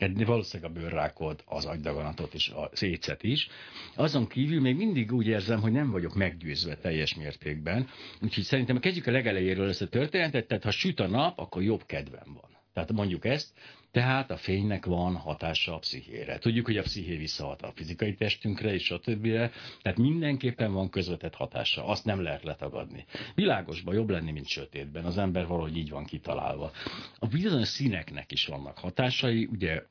valószínűleg a bőrrákot, az agydaganatot és a szécet is. Azon kívül még mindig úgy érzem, hogy nem vagyok meggyőzve teljes mértékben. Úgyhogy szerintem kezdjük a legelejéről ezt a történetet, tehát ha süt a nap, akkor jobb kedvem van. Tehát mondjuk ezt, tehát a fénynek van hatása a pszichére. Tudjuk, hogy a psziché visszahat a fizikai testünkre és a többire, tehát mindenképpen van közvetett hatása, azt nem lehet letagadni. Világosban jobb lenni, mint sötétben, az ember valahogy így van kitalálva. A bizonyos színeknek is vannak hatásai, ugye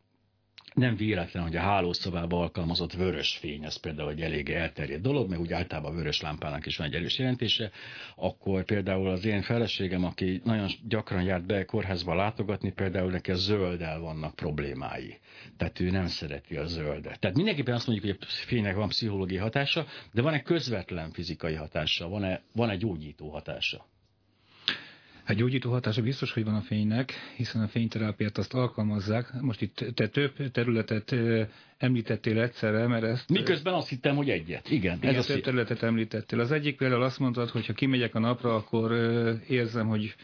nem véletlen, hogy a hálószobában alkalmazott vörös fény, ez például egy elég elterjedt dolog, meg úgy általában a vörös lámpának is van egy erős jelentése, akkor például az én feleségem, aki nagyon gyakran járt be kórházba látogatni, például neki a zölddel vannak problémái. Tehát ő nem szereti a zöldet. Tehát mindenképpen azt mondjuk, hogy a fénynek van pszichológiai hatása, de van-e közvetlen fizikai hatása, van-e, van-e gyógyító hatása? Hát gyógyító hatása biztos, hogy van a fénynek, hiszen a fényterápiát azt alkalmazzák. Most itt te több területet említettél egyszerre, mert ezt... Miközben azt hittem, hogy egyet. Igen, igen ez több területet említettél. Az egyik például azt mondtad, hogy ha kimegyek a napra, akkor érzem, hogy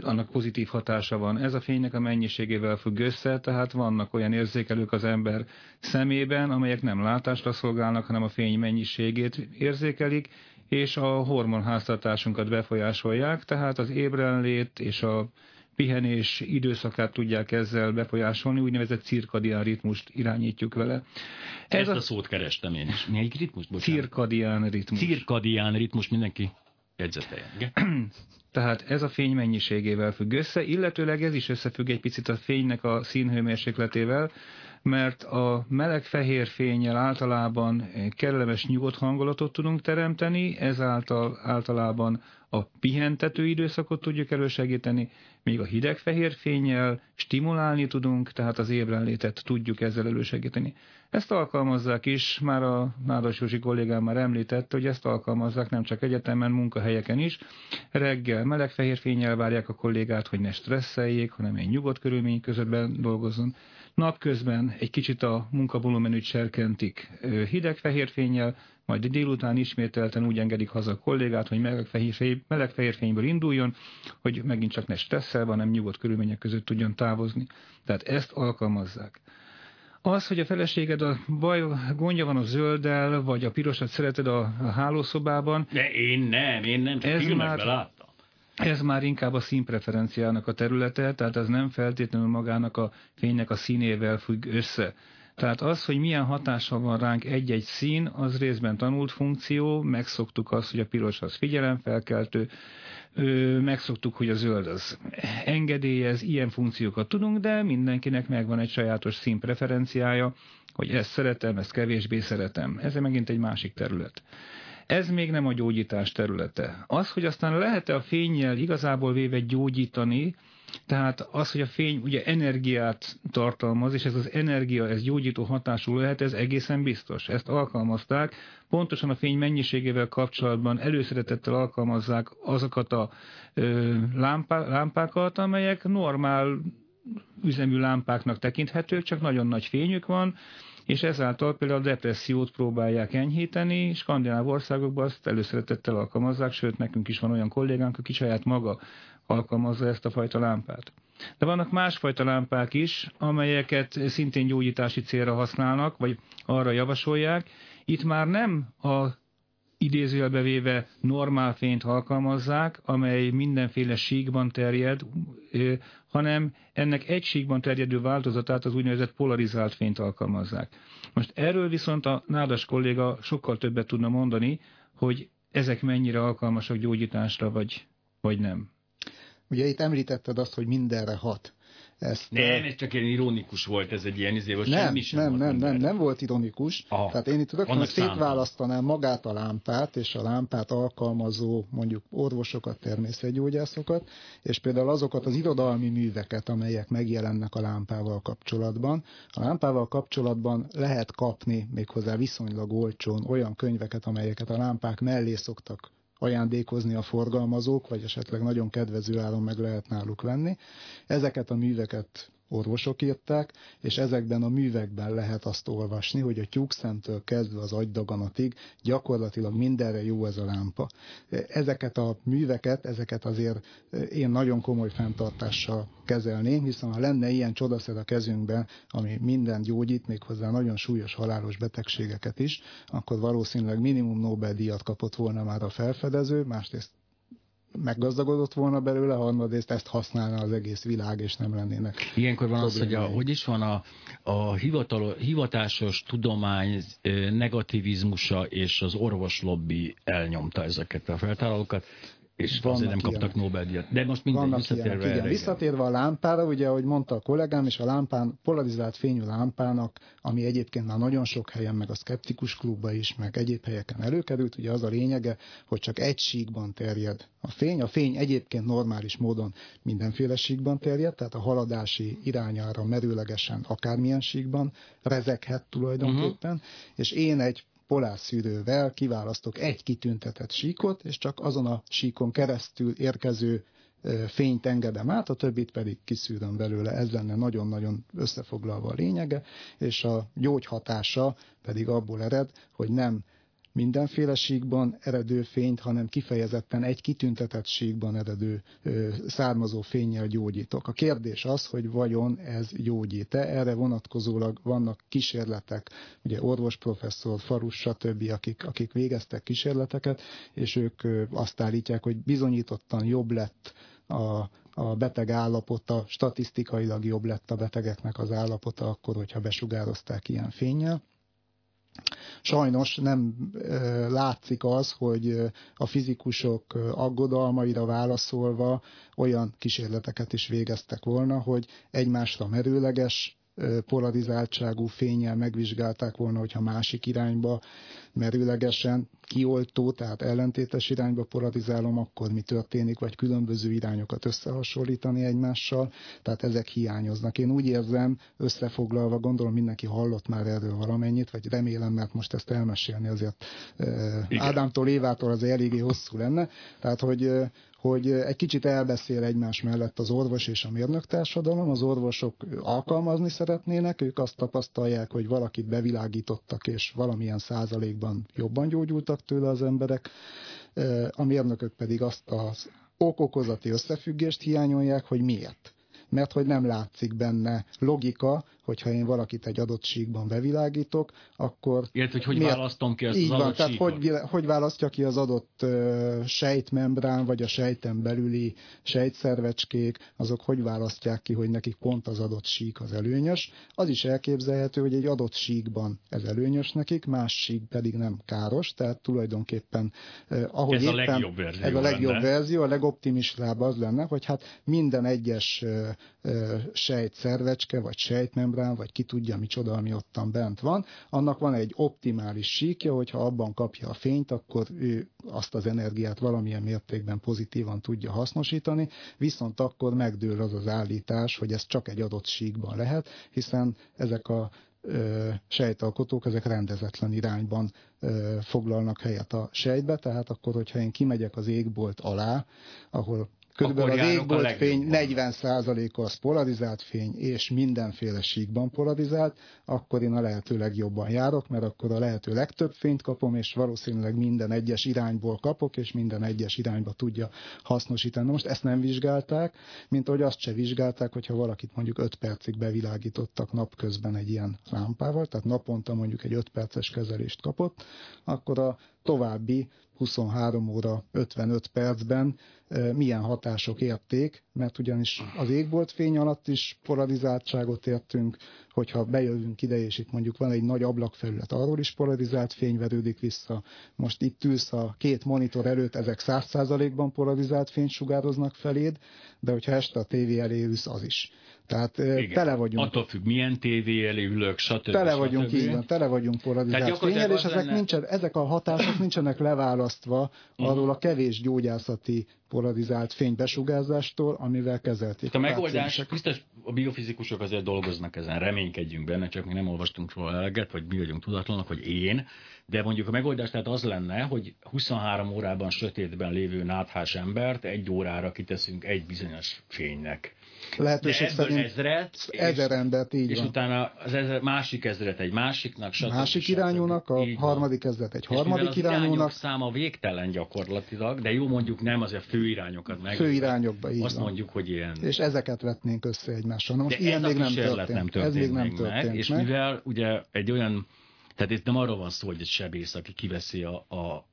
annak pozitív hatása van. Ez a fénynek a mennyiségével függ össze, tehát vannak olyan érzékelők az ember szemében, amelyek nem látásra szolgálnak, hanem a fény mennyiségét érzékelik, és a hormonháztartásunkat befolyásolják, tehát az ébrenlét és a pihenés időszakát tudják ezzel befolyásolni, úgynevezett cirkadián ritmust irányítjuk vele. Ez Ezt a, a szót kerestem én is. egy ritmus? Bocsánat. Cirkadián ritmus. Cirkadián ritmus, mindenki jegyzeteljen. Tehát ez a fény mennyiségével függ össze, illetőleg ez is összefügg egy picit a fénynek a színhőmérsékletével, mert a meleg-fehér fényel általában kellemes nyugodt hangulatot tudunk teremteni, ezáltal általában a pihentető időszakot tudjuk elősegíteni, míg a hideg-fehér fényel stimulálni tudunk, tehát az ébrenlétet tudjuk ezzel elősegíteni. Ezt alkalmazzák is, már a Nádas Józsi kollégám már említette, hogy ezt alkalmazzák nem csak egyetemen, munkahelyeken is. Reggel meleg-fehér fényel várják a kollégát, hogy ne stresszeljék, hanem egy nyugodt körülmény között dolgozzon. Napközben egy kicsit a munkavolumenüt serkentik hideg-fehér fényel, majd délután ismételten úgy engedik haza a kollégát, hogy meleg-fehér, meleg fényből induljon, hogy megint csak ne stresszel, hanem nyugodt körülmények között tudjon távozni. Tehát ezt alkalmazzák. Az, hogy a feleséged a baj, gondja van a zölddel, vagy a pirosat szereted a, a hálószobában. De én nem, én nem, csak ez már, láttam. Ez már inkább a színpreferenciának a területe, tehát ez nem feltétlenül magának a fénynek a színével függ össze. Tehát az, hogy milyen hatással van ránk egy-egy szín, az részben tanult funkció, megszoktuk azt, hogy a piros az figyelemfelkeltő, megszoktuk, hogy a zöld az engedélyez, ilyen funkciókat tudunk, de mindenkinek megvan egy sajátos színpreferenciája, hogy ezt szeretem, ezt kevésbé szeretem. Ez megint egy másik terület. Ez még nem a gyógyítás területe. Az, hogy aztán lehet-e a fényjel igazából véve gyógyítani, tehát az, hogy a fény ugye energiát tartalmaz, és ez az energia, ez gyógyító hatású lehet, ez egészen biztos. Ezt alkalmazták. Pontosan a fény mennyiségével kapcsolatban előszeretettel alkalmazzák azokat a ö, lámpá, lámpákat, amelyek normál üzemű lámpáknak tekinthetők, csak nagyon nagy fényük van, és ezáltal például a depressziót próbálják enyhíteni, skandináv országokban azt előszeretettel alkalmazzák, sőt nekünk is van olyan kollégánk, aki saját maga alkalmazza ezt a fajta lámpát. De vannak másfajta lámpák is, amelyeket szintén gyógyítási célra használnak, vagy arra javasolják. Itt már nem a idézőjelbe véve normál fényt alkalmazzák, amely mindenféle síkban terjed, hanem ennek egy síkban terjedő változatát, az úgynevezett polarizált fényt alkalmazzák. Most erről viszont a nádas kolléga sokkal többet tudna mondani, hogy ezek mennyire alkalmasak gyógyításra, vagy, vagy nem. Ugye itt említetted azt, hogy mindenre hat. Ezt, nem, ez csak ilyen ironikus volt, ez egy ilyen izé, nem, semmi sem nem, nem, nem, nem volt ironikus. Aha, Tehát én itt rögtön szétválasztanám magát a lámpát, és a lámpát alkalmazó mondjuk orvosokat, természetgyógyászokat, és például azokat az irodalmi műveket, amelyek megjelennek a lámpával kapcsolatban. A lámpával kapcsolatban lehet kapni méghozzá viszonylag olcsón olyan könyveket, amelyeket a lámpák mellé szoktak ajándékozni a forgalmazók, vagy esetleg nagyon kedvező áron meg lehet náluk venni. Ezeket a műveket orvosok írták, és ezekben a művekben lehet azt olvasni, hogy a tyúkszemtől kezdve az agydaganatig gyakorlatilag mindenre jó ez a lámpa. Ezeket a műveket, ezeket azért én nagyon komoly fenntartással kezelném, hiszen ha lenne ilyen csodaszer a kezünkben, ami minden gyógyít, méghozzá nagyon súlyos halálos betegségeket is, akkor valószínűleg minimum Nobel-díjat kapott volna már a felfedező, másrészt meggazdagodott volna belőle, harmadrészt ezt használna az egész világ, és nem lennének. Ilyenkor van az, hogy a, hogy is van a, a hivatal, hivatásos tudomány negativizmusa és az orvoslobbi elnyomta ezeket a feltárolókat és Vannak azért nem kaptak Nobel-díjat. De most mindegy, Vannak visszatérve ilyenek, erre. Igen. Visszatérve a lámpára, ugye, ahogy mondta a kollégám, és a lámpán, polarizált fényű lámpának, ami egyébként már nagyon sok helyen, meg a szkeptikus klubba is, meg egyéb helyeken előkerült, ugye az a lényege, hogy csak egy síkban terjed a fény. A fény egyébként normális módon mindenféle síkban terjed, tehát a haladási irányára merőlegesen akármilyen síkban rezeghet tulajdonképpen, uh-huh. és én egy polárszűrővel kiválasztok egy kitüntetett síkot, és csak azon a síkon keresztül érkező fényt engedem át, a többit pedig kiszűröm belőle. Ez lenne nagyon-nagyon összefoglalva a lényege, és a gyógyhatása pedig abból ered, hogy nem mindenféle síkban eredő fényt, hanem kifejezetten egy kitüntetett síkban eredő ö, származó fényjel gyógyítok. A kérdés az, hogy vajon ez gyógyít-e? Erre vonatkozólag vannak kísérletek, ugye orvosprofesszor, Farus, stb., akik, akik végeztek kísérleteket, és ők ö, azt állítják, hogy bizonyítottan jobb lett a, a beteg állapota, statisztikailag jobb lett a betegeknek az állapota akkor, hogyha besugározták ilyen fényjel. Sajnos nem látszik az, hogy a fizikusok aggodalmaira válaszolva olyan kísérleteket is végeztek volna, hogy egymásra merőleges polarizáltságú fényel megvizsgálták volna, hogyha másik irányba merőlegesen kioltó, tehát ellentétes irányba polarizálom, akkor mi történik, vagy különböző irányokat összehasonlítani egymással, tehát ezek hiányoznak. Én úgy érzem, összefoglalva, gondolom mindenki hallott már erről valamennyit, vagy remélem, mert most ezt elmesélni azért Igen. Ádámtól Évától az eléggé hosszú lenne, tehát hogy hogy egy kicsit elbeszél egymás mellett az orvos és a mérnök társadalom. Az orvosok alkalmazni szeretnének, ők azt tapasztalják, hogy valakit bevilágítottak, és valamilyen százalékban jobban gyógyultak tőle az emberek. A mérnökök pedig azt az okokozati összefüggést hiányolják, hogy miért mert hogy nem látszik benne logika, hogyha én valakit egy adott síkban bevilágítok, akkor... Ilyet, hogy hogy miért... választom ki ezt Így az van, tehát hogy, hogy választja ki az adott uh, sejtmembrán, vagy a sejten belüli sejtszervecskék, azok hogy választják ki, hogy nekik pont az adott sík az előnyös. Az is elképzelhető, hogy egy adott síkban ez előnyös nekik, más sík pedig nem káros, tehát tulajdonképpen uh, ahogy ez éppen, a legjobb verzió Ez a legjobb lenne. verzió, a legoptimistább az lenne, hogy hát minden egyes uh, uh, sejtszervecske, vagy sejtmembrán membrán, vagy ki tudja micsoda, ami ottan bent van, annak van egy optimális síkja, hogyha abban kapja a fényt, akkor ő azt az energiát valamilyen mértékben pozitívan tudja hasznosítani, viszont akkor megdől az az állítás, hogy ez csak egy adott síkban lehet, hiszen ezek a sejtalkotók, ezek rendezetlen irányban foglalnak helyet a sejtbe, tehát akkor, hogyha én kimegyek az égbolt alá, ahol Körülbelül az égbolt fény 40%-a az polarizált fény, és mindenféle síkban polarizált, akkor én a lehető legjobban járok, mert akkor a lehető legtöbb fényt kapom, és valószínűleg minden egyes irányból kapok, és minden egyes irányba tudja hasznosítani. Most ezt nem vizsgálták, mint ahogy azt se vizsgálták, hogyha valakit mondjuk 5 percig bevilágítottak napközben egy ilyen lámpával, tehát naponta mondjuk egy 5 perces kezelést kapott, akkor a további 23 óra 55 percben milyen hatások érték, mert ugyanis az égbolt fény alatt is polarizáltságot értünk, hogyha bejövünk ide, és itt mondjuk van egy nagy ablakfelület, arról is polarizált fény verődik vissza. Most itt ülsz a két monitor előtt, ezek 100%-ban polarizált fényt sugároznak feléd, de hogyha este a tévé elé ülsz, az is. Tehát Igen. tele vagyunk. Attól függ, milyen tévé elé ülök, stb. Tele stb. vagyunk, így van, tele vagyunk polarizált fényel, és ezek, lenne... nincsen, ezek a hatások nincsenek leválasztva arról a kevés gyógyászati polarizált fénybesugárzástól, amivel kezelték. a, a megoldás, biztos a biofizikusok azért dolgoznak ezen, reménykedjünk benne, csak mi nem olvastunk róla eleget, vagy mi vagyunk tudatlanok, hogy én, de mondjuk a megoldás tehát az lenne, hogy 23 órában sötétben lévő náthás embert egy órára kiteszünk egy bizonyos fénynek. Lehetőség szerint ezret, ezer embert, így és van. utána az ezer, másik ezret egy másiknak, stb. Másik stb. irányúnak, a Így van. harmadik ezret egy És harmadik az irányúnak, irányok száma végtelen gyakorlatilag, de jó mondjuk nem az a fő irányokat meg. fő irányokba, így Azt van. mondjuk, hogy ilyen És ezeket vetnénk össze egymással. Na most de ilyen ez még nem történt. nem történt ez még nem meg, történt és meg. mivel ugye egy olyan, tehát itt nem arról van szó, hogy egy sebész, aki kiveszi a, a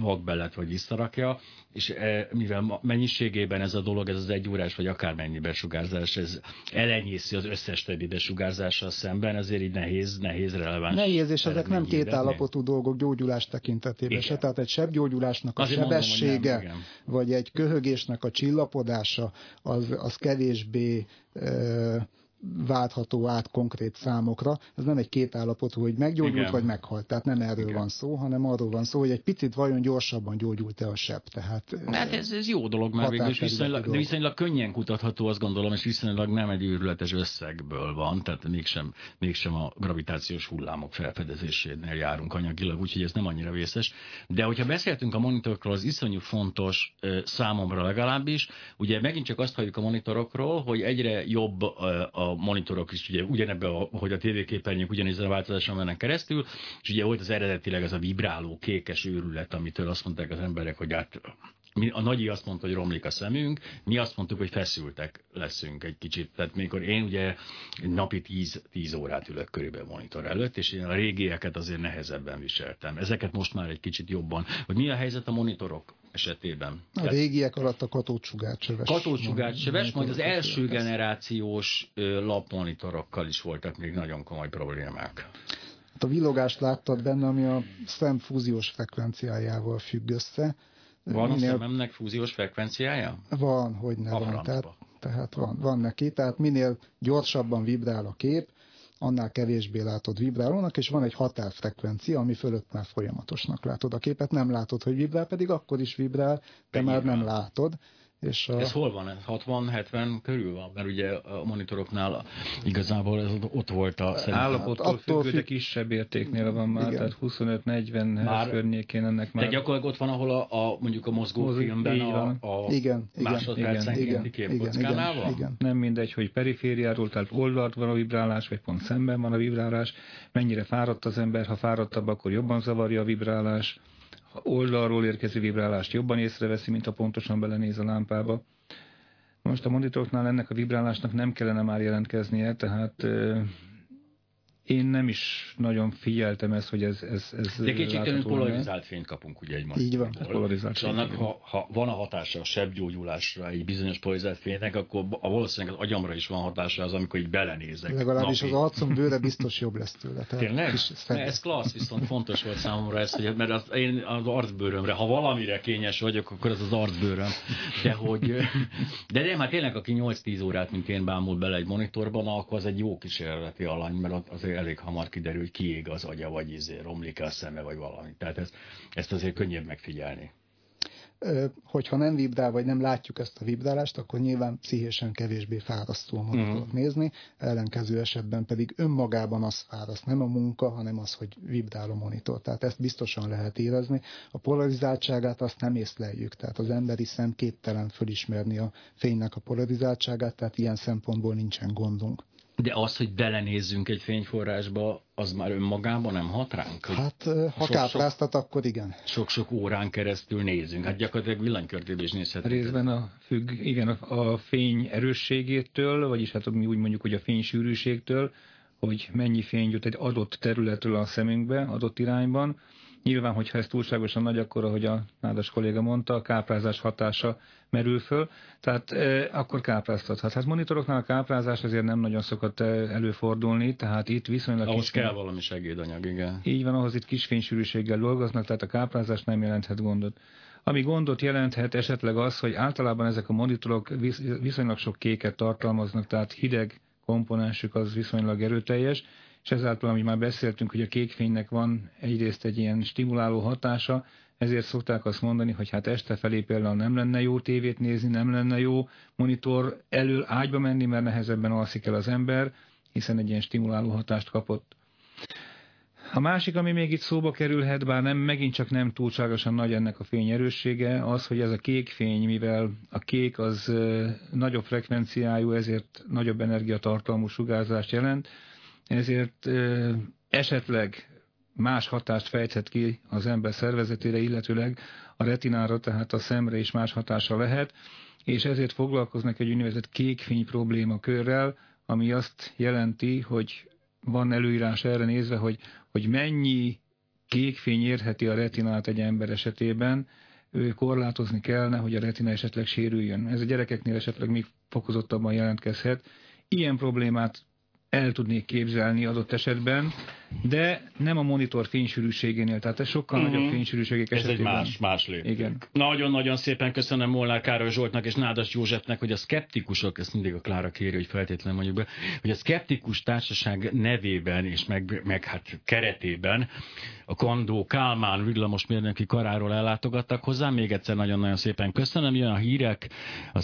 vakbelet, vagy visszarakja, és e, mivel mennyiségében ez a dolog, ez az egy órás, vagy akármennyi besugárzás, ez elenyészi az összes többi besugárzással szemben, ezért így nehéz, nehéz releváns. Nehéz, és ezek nem két állapotú dolgok gyógyulás tekintetében Igen. se. Tehát egy sebgyógyulásnak a Azért mondom, sebessége, nem, igen. vagy egy köhögésnek a csillapodása, az, az kevésbé ö, váltható át konkrét számokra. Ez nem egy két állapotú, hogy meggyógyult Igen. vagy meghalt. Tehát nem erről Igen. van szó, hanem arról van szó, hogy egy picit vajon gyorsabban gyógyult-e a seb. Tehát, Hát ez, ez jó dolog, mert végül is viszonylag, de dolog. viszonylag könnyen kutatható, azt gondolom, és viszonylag nem egy őrületes összegből van, tehát mégsem, mégsem a gravitációs hullámok felfedezésénél járunk anyagilag, úgyhogy ez nem annyira vészes. De hogyha beszéltünk a monitorokról, az iszonyú fontos számomra legalábbis, ugye megint csak azt halljuk a monitorokról, hogy egyre jobb ö, a monitorok is, ugye ugyanebben, a, hogy a tévéképernyők ugyanezen a változáson mennek keresztül, és ugye volt az eredetileg ez a vibráló kékes őrület, amitől azt mondták az emberek, hogy hát mi, a nagyi azt mondta, hogy romlik a szemünk, mi azt mondtuk, hogy feszültek leszünk egy kicsit. Tehát mikor én ugye napi 10, 10 órát ülök körülbelül monitor előtt, és én a régieket azért nehezebben viseltem. Ezeket most már egy kicsit jobban. Hogy mi a helyzet a monitorok esetében? a régiek alatt a katócsugárcsöves. Katócsugárcsöves, majd az első generációs lapmonitorokkal is voltak még nagyon komoly problémák. Hát a villogást láttad benne, ami a szem fúziós frekvenciájával függ össze. Van a szememnek fúziós frekvenciája? Van, hogy ne A van. francba. Tehát, tehát van, van neki. Tehát minél gyorsabban vibrál a kép, annál kevésbé látod vibrálónak, és van egy határfrekvencia, ami fölött már folyamatosnak látod a képet. Nem látod, hogy vibrál, pedig akkor is vibrál, De már nem látod. És a, Ez hol van? Ez 60-70 körül van? Mert ugye a monitoroknál igazából ez ott volt a szerintem. Állapottól attól függő, de kisebb értéknél van már, Igen. tehát 25-40 Már- környékén ennek De már. gyakorlatilag ott van, ahol a, a mondjuk a mozgófilmben a, van. a igen, igen, másodpercenkénti igen, képkockánál igen, van? igen. Nem mindegy, hogy perifériáról, tehát oldalt van a vibrálás, vagy pont szemben van a vibrálás, mennyire fáradt az ember, ha fáradtabb, akkor jobban zavarja a vibrálás, oldalról érkező vibrálást jobban észreveszi, mint ha pontosan belenéz a lámpába. Most a monitoroknál ennek a vibrálásnak nem kellene már jelentkeznie, tehát én nem is nagyon figyeltem ezt, hogy ez, ez, ez De kétségtelenül polarizált fényt kapunk ugye egy Így van. Polarizált És annak, ha, ha, van a hatása a sebgyógyulásra egy bizonyos polarizált fénynek, akkor a valószínűleg az agyamra is van hatása az, amikor így belenézek. Legalábbis az napi. arcom bőre biztos jobb lesz tőle. Tehát Tényleg? Ne, ez klassz, viszont fontos volt számomra ez, hogy, mert az, én az arcbőrömre, ha valamire kényes vagyok, akkor az az arcbőröm. De hogy, de nem, hát tényleg, aki 8-10 órát, mint én bámul bele egy monitorban, akkor az egy jó kísérleti alany, mert azért elég hamar kiderül, hogy kiég az agya, vagy izé, romlik a szeme, vagy valami. Tehát ez, ezt azért könnyebb megfigyelni. Hogyha nem vibrál, vagy nem látjuk ezt a vibrálást, akkor nyilván pszichésen kevésbé fárasztó a monitort Mhm. nézni, ellenkező esetben pedig önmagában az fáraszt, nem a munka, hanem az, hogy vibrál a monitor. Tehát ezt biztosan lehet érezni. A polarizáltságát azt nem észleljük, tehát az emberi szem képtelen fölismerni a fénynek a polarizáltságát, tehát ilyen szempontból nincsen gondunk. De az, hogy belenézzünk egy fényforrásba, az már önmagában nem hat ránk? Hogy Hát ha Sok-sok- kápráztat, akkor igen. sok-sok órán keresztül nézünk. Hát gyakorlatilag villanykörtében is nézhetünk. Részben a függ, igen, a, a fény erősségétől, vagyis hát mi úgy mondjuk, hogy a fény sűrűségtől, hogy mennyi fény jut egy adott területről a szemünkbe, adott irányban. Nyilván, hogyha ez túlságosan nagy, akkor, ahogy a nádas kolléga mondta, a káprázás hatása merül föl, tehát e, akkor kápráztathat. Hát monitoroknál a káprázás azért nem nagyon szokott eh, előfordulni, tehát itt viszonylag Ahhoz kis- kell valami segédanyag, igen. így van, ahhoz itt kis fénysűrűséggel dolgoznak, tehát a káprázás nem jelenthet gondot. Ami gondot jelenthet esetleg az, hogy általában ezek a monitorok visz- viszonylag sok kéket tartalmaznak, tehát hideg komponensük az viszonylag erőteljes, és ezáltal, amit már beszéltünk, hogy a kékfénynek van egyrészt egy ilyen stimuláló hatása, ezért szokták azt mondani, hogy hát este felé például nem lenne jó tévét nézni, nem lenne jó monitor elől ágyba menni, mert nehezebben alszik el az ember, hiszen egy ilyen stimuláló hatást kapott. A másik, ami még itt szóba kerülhet, bár nem, megint csak nem túlságosan nagy ennek a fény erőssége, az, hogy ez a kék fény, mivel a kék az nagyobb frekvenciájú, ezért nagyobb energiatartalmú sugárzást jelent, ezért esetleg más hatást fejthet ki az ember szervezetére, illetőleg a retinára, tehát a szemre is más hatása lehet, és ezért foglalkoznak egy úgynevezett kékfény probléma körrel, ami azt jelenti, hogy van előírás erre nézve, hogy, hogy mennyi kékfény érheti a retinát egy ember esetében, ő korlátozni kellene, hogy a retina esetleg sérüljön. Ez a gyerekeknél esetleg még fokozottabban jelentkezhet. Ilyen problémát el tudnék képzelni adott esetben, de nem a monitor fénysűrűségénél, tehát ez sokkal uh-huh. nagyobb fénysűrűségek ez esetében. Ez egy más, más lépték. Igen. Nagyon-nagyon szépen köszönöm Molnár Károly Zsoltnak és Nádas Józsefnek, hogy a szkeptikusok, ezt mindig a Klára kéri, hogy feltétlenül mondjuk be, hogy a szkeptikus társaság nevében és meg, meg hát keretében a Kandó Kálmán villamosmérnöki karáról ellátogattak hozzá. Még egyszer nagyon-nagyon szépen köszönöm. Jön a hírek, a